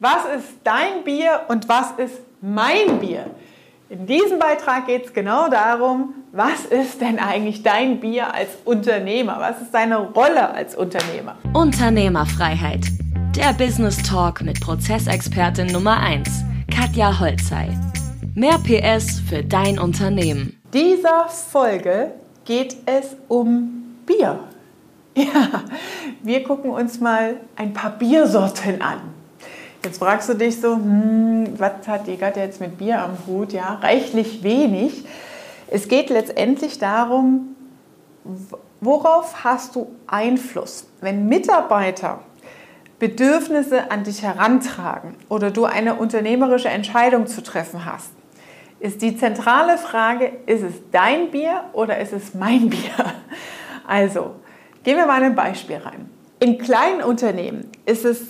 Was ist dein Bier und was ist mein Bier? In diesem Beitrag geht es genau darum, was ist denn eigentlich dein Bier als Unternehmer? Was ist deine Rolle als Unternehmer? Unternehmerfreiheit. Der Business Talk mit Prozessexpertin Nummer 1, Katja Holzei. Mehr PS für dein Unternehmen. Dieser Folge geht es um Bier. Ja, wir gucken uns mal ein paar Biersorten an. Jetzt fragst du dich so, hm, was hat die Gatte jetzt mit Bier am Hut? Ja, reichlich wenig. Es geht letztendlich darum, worauf hast du Einfluss? Wenn Mitarbeiter Bedürfnisse an dich herantragen oder du eine unternehmerische Entscheidung zu treffen hast, ist die zentrale Frage, ist es dein Bier oder ist es mein Bier? Also, gehen wir mal ein Beispiel rein. In kleinen Unternehmen ist es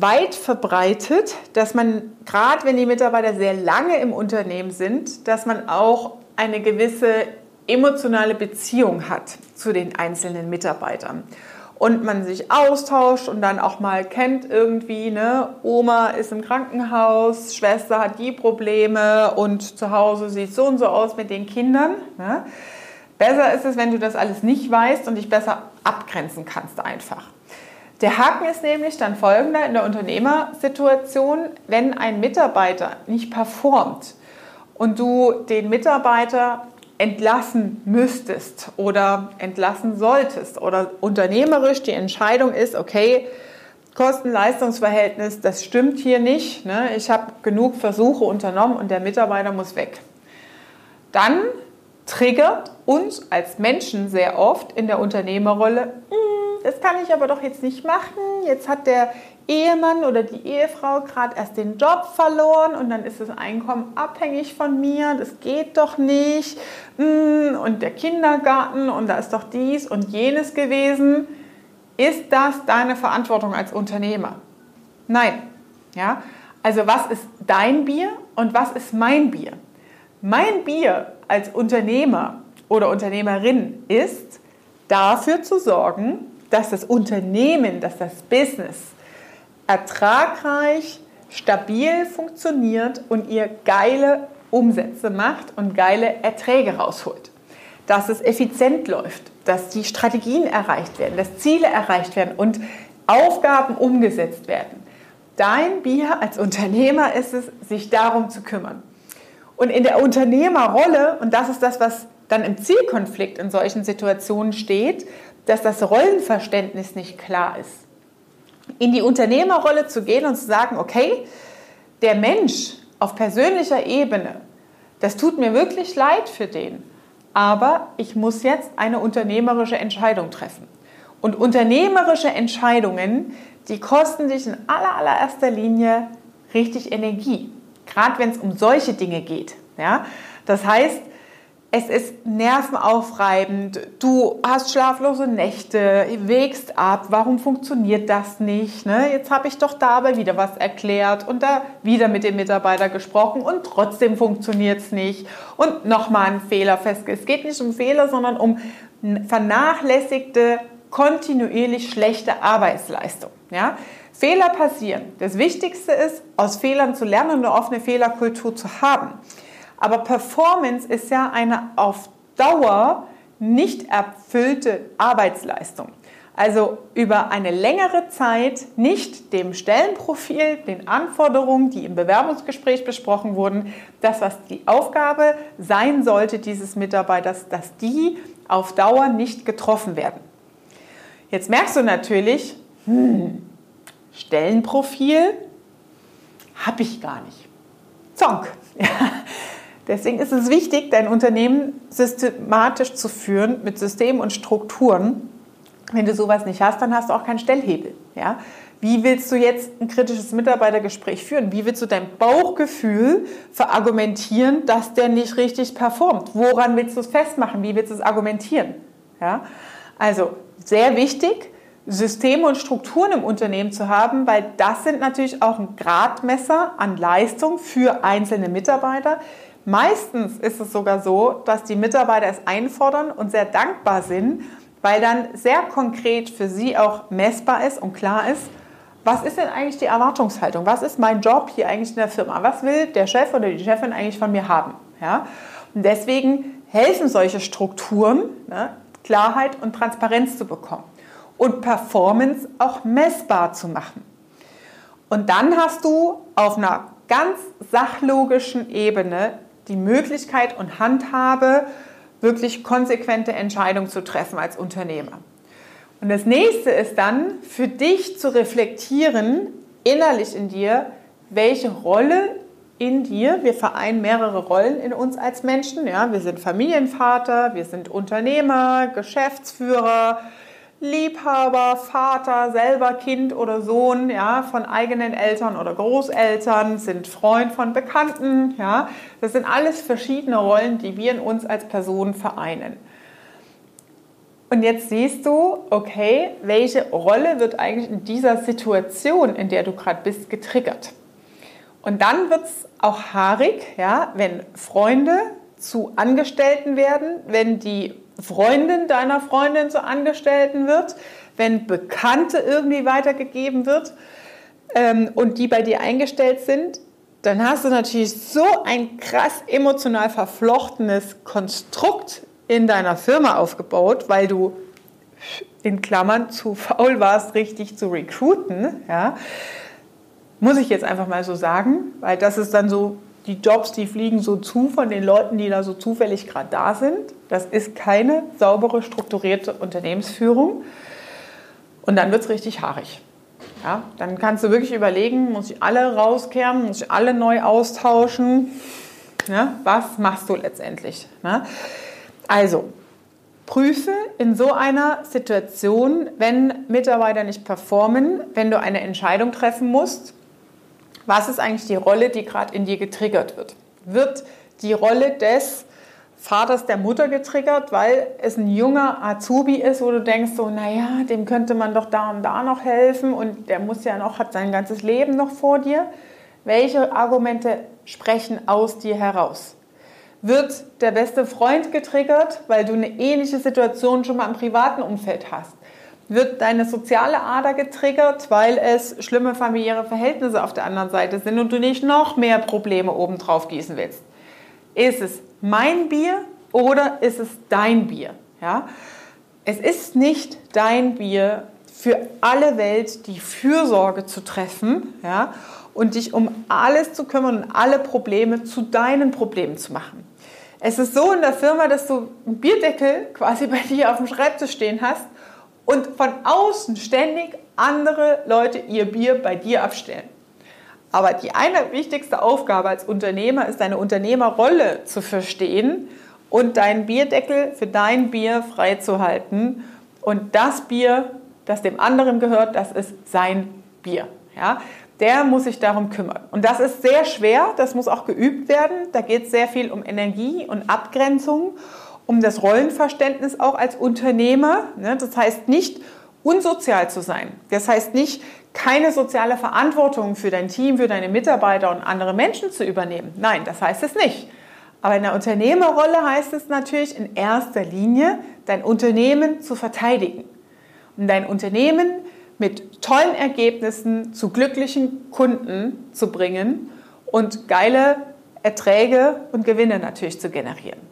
weit verbreitet, dass man, gerade wenn die Mitarbeiter sehr lange im Unternehmen sind, dass man auch eine gewisse emotionale Beziehung hat zu den einzelnen Mitarbeitern. Und man sich austauscht und dann auch mal kennt irgendwie, ne, Oma ist im Krankenhaus, Schwester hat die Probleme und zu Hause sieht so und so aus mit den Kindern. Ne? Besser ist es, wenn du das alles nicht weißt und dich besser abgrenzen kannst einfach. Der Haken ist nämlich dann folgender in der Unternehmersituation, wenn ein Mitarbeiter nicht performt und du den Mitarbeiter entlassen müsstest oder entlassen solltest oder unternehmerisch die Entscheidung ist, okay, Kosten-Leistungs-Verhältnis, das stimmt hier nicht. Ne? Ich habe genug Versuche unternommen und der Mitarbeiter muss weg. Dann triggert uns als Menschen sehr oft in der Unternehmerrolle, hm, das kann ich aber doch jetzt nicht machen. Jetzt hat der Ehemann oder die Ehefrau gerade erst den Job verloren und dann ist das Einkommen abhängig von mir. Das geht doch nicht. Mm, und der Kindergarten und da ist doch dies und jenes gewesen. Ist das deine Verantwortung als Unternehmer? Nein. Ja? Also was ist dein Bier und was ist mein Bier? Mein Bier als Unternehmer oder Unternehmerin ist, dafür zu sorgen, dass das Unternehmen, dass das Business ertragreich, stabil funktioniert und ihr geile Umsätze macht und geile Erträge rausholt. Dass es effizient läuft, dass die Strategien erreicht werden, dass Ziele erreicht werden und Aufgaben umgesetzt werden. Dein Bier als Unternehmer ist es, sich darum zu kümmern. Und in der Unternehmerrolle, und das ist das, was dann im Zielkonflikt in solchen Situationen steht, dass das Rollenverständnis nicht klar ist. In die Unternehmerrolle zu gehen und zu sagen, okay, der Mensch auf persönlicher Ebene, das tut mir wirklich leid für den, aber ich muss jetzt eine unternehmerische Entscheidung treffen. Und unternehmerische Entscheidungen, die kosten dich in aller, allererster Linie richtig Energie, gerade wenn es um solche Dinge geht. Ja? Das heißt, es ist nervenaufreibend, du hast schlaflose Nächte, wägst ab, warum funktioniert das nicht? Ne? Jetzt habe ich doch dabei wieder was erklärt und da wieder mit dem Mitarbeiter gesprochen und trotzdem funktioniert es nicht. Und nochmal ein Fehler festgestellt. Es geht nicht um Fehler, sondern um vernachlässigte, kontinuierlich schlechte Arbeitsleistung. Ja? Fehler passieren. Das Wichtigste ist, aus Fehlern zu lernen und eine offene Fehlerkultur zu haben. Aber Performance ist ja eine auf Dauer nicht erfüllte Arbeitsleistung. Also über eine längere Zeit nicht dem Stellenprofil, den Anforderungen, die im Bewerbungsgespräch besprochen wurden, das, was die Aufgabe sein sollte dieses Mitarbeiters, dass die auf Dauer nicht getroffen werden. Jetzt merkst du natürlich, hm, Stellenprofil habe ich gar nicht. Zonk. Deswegen ist es wichtig, dein Unternehmen systematisch zu führen mit Systemen und Strukturen. Wenn du sowas nicht hast, dann hast du auch keinen Stellhebel. Ja? Wie willst du jetzt ein kritisches Mitarbeitergespräch führen? Wie willst du dein Bauchgefühl verargumentieren, dass der nicht richtig performt? Woran willst du es festmachen? Wie willst du es argumentieren? Ja? Also sehr wichtig, Systeme und Strukturen im Unternehmen zu haben, weil das sind natürlich auch ein Gradmesser an Leistung für einzelne Mitarbeiter. Meistens ist es sogar so, dass die Mitarbeiter es einfordern und sehr dankbar sind, weil dann sehr konkret für sie auch messbar ist und klar ist, was ist denn eigentlich die Erwartungshaltung? Was ist mein Job hier eigentlich in der Firma? Was will der Chef oder die Chefin eigentlich von mir haben? Ja? Und deswegen helfen solche Strukturen, ne, Klarheit und Transparenz zu bekommen und Performance auch messbar zu machen. Und dann hast du auf einer ganz sachlogischen Ebene die Möglichkeit und Handhabe, wirklich konsequente Entscheidungen zu treffen als Unternehmer. Und das nächste ist dann für dich zu reflektieren, innerlich in dir, welche Rolle in dir, wir vereinen mehrere Rollen in uns als Menschen. Ja? Wir sind Familienvater, wir sind Unternehmer, Geschäftsführer, Liebhaber, Vater, selber Kind oder Sohn, ja, von eigenen Eltern oder Großeltern, sind Freund von Bekannten, ja. Das sind alles verschiedene Rollen, die wir in uns als Person vereinen. Und jetzt siehst du, okay, welche Rolle wird eigentlich in dieser Situation, in der du gerade bist, getriggert? Und dann wird es auch haarig, ja, wenn Freunde zu Angestellten werden, wenn die Freundin deiner Freundin zu Angestellten wird, wenn Bekannte irgendwie weitergegeben wird ähm, und die bei dir eingestellt sind, dann hast du natürlich so ein krass emotional verflochtenes Konstrukt in deiner Firma aufgebaut, weil du in Klammern zu faul warst, richtig zu recruiten. Ja? Muss ich jetzt einfach mal so sagen, weil das ist dann so die Jobs, die fliegen so zu von den Leuten, die da so zufällig gerade da sind. Das ist keine saubere, strukturierte Unternehmensführung. Und dann wird es richtig haarig. Ja, dann kannst du wirklich überlegen, muss ich alle rauskehren, muss ich alle neu austauschen? Ja, was machst du letztendlich? Ja, also, prüfe in so einer Situation, wenn Mitarbeiter nicht performen, wenn du eine Entscheidung treffen musst, was ist eigentlich die Rolle, die gerade in dir getriggert wird? Wird die Rolle des Vaters der Mutter getriggert, weil es ein junger Azubi ist, wo du denkst so, naja, dem könnte man doch da und da noch helfen und der muss ja noch, hat sein ganzes Leben noch vor dir. Welche Argumente sprechen aus dir heraus? Wird der beste Freund getriggert, weil du eine ähnliche Situation schon mal im privaten Umfeld hast? Wird deine soziale Ader getriggert, weil es schlimme familiäre Verhältnisse auf der anderen Seite sind und du nicht noch mehr Probleme obendrauf gießen willst. Ist es mein Bier oder ist es dein Bier? Ja? Es ist nicht dein Bier, für alle Welt die Fürsorge zu treffen ja? und dich um alles zu kümmern und alle Probleme zu deinen Problemen zu machen. Es ist so in der Firma, dass du einen Bierdeckel quasi bei dir auf dem Schreibtisch stehen hast und von außen ständig andere Leute ihr Bier bei dir abstellen. Aber die eine wichtigste Aufgabe als Unternehmer ist, deine Unternehmerrolle zu verstehen und deinen Bierdeckel für dein Bier freizuhalten. Und das Bier, das dem anderen gehört, das ist sein Bier. Ja? Der muss sich darum kümmern. Und das ist sehr schwer, das muss auch geübt werden. Da geht es sehr viel um Energie und Abgrenzung um das Rollenverständnis auch als Unternehmer. Ne? Das heißt nicht, unsozial zu sein. Das heißt nicht, keine soziale Verantwortung für dein Team, für deine Mitarbeiter und andere Menschen zu übernehmen. Nein, das heißt es nicht. Aber in der Unternehmerrolle heißt es natürlich in erster Linie, dein Unternehmen zu verteidigen und dein Unternehmen mit tollen Ergebnissen zu glücklichen Kunden zu bringen und geile Erträge und Gewinne natürlich zu generieren.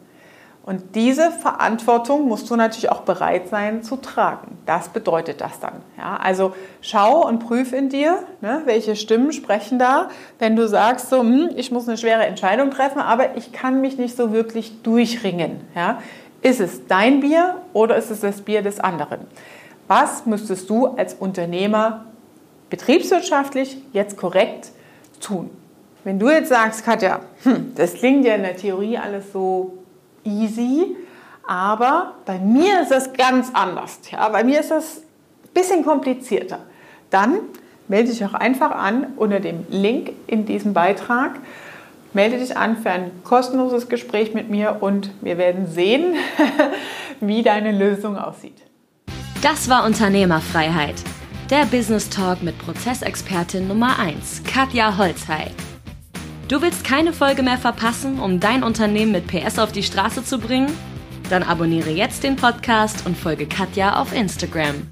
Und diese Verantwortung musst du natürlich auch bereit sein zu tragen. Das bedeutet das dann. Ja, also schau und prüf in dir, ne, welche Stimmen sprechen da, wenn du sagst, so, hm, ich muss eine schwere Entscheidung treffen, aber ich kann mich nicht so wirklich durchringen. Ja. Ist es dein Bier oder ist es das Bier des anderen? Was müsstest du als Unternehmer betriebswirtschaftlich jetzt korrekt tun? Wenn du jetzt sagst, Katja, hm, das klingt ja in der Theorie alles so easy, aber bei mir ist es ganz anders. Ja? Bei mir ist es ein bisschen komplizierter. Dann melde dich auch einfach an unter dem Link in diesem Beitrag. Melde dich an für ein kostenloses Gespräch mit mir und wir werden sehen, wie deine Lösung aussieht. Das war Unternehmerfreiheit. Der Business Talk mit Prozessexpertin Nummer 1, Katja Holzhey. Du willst keine Folge mehr verpassen, um dein Unternehmen mit PS auf die Straße zu bringen? Dann abonniere jetzt den Podcast und folge Katja auf Instagram.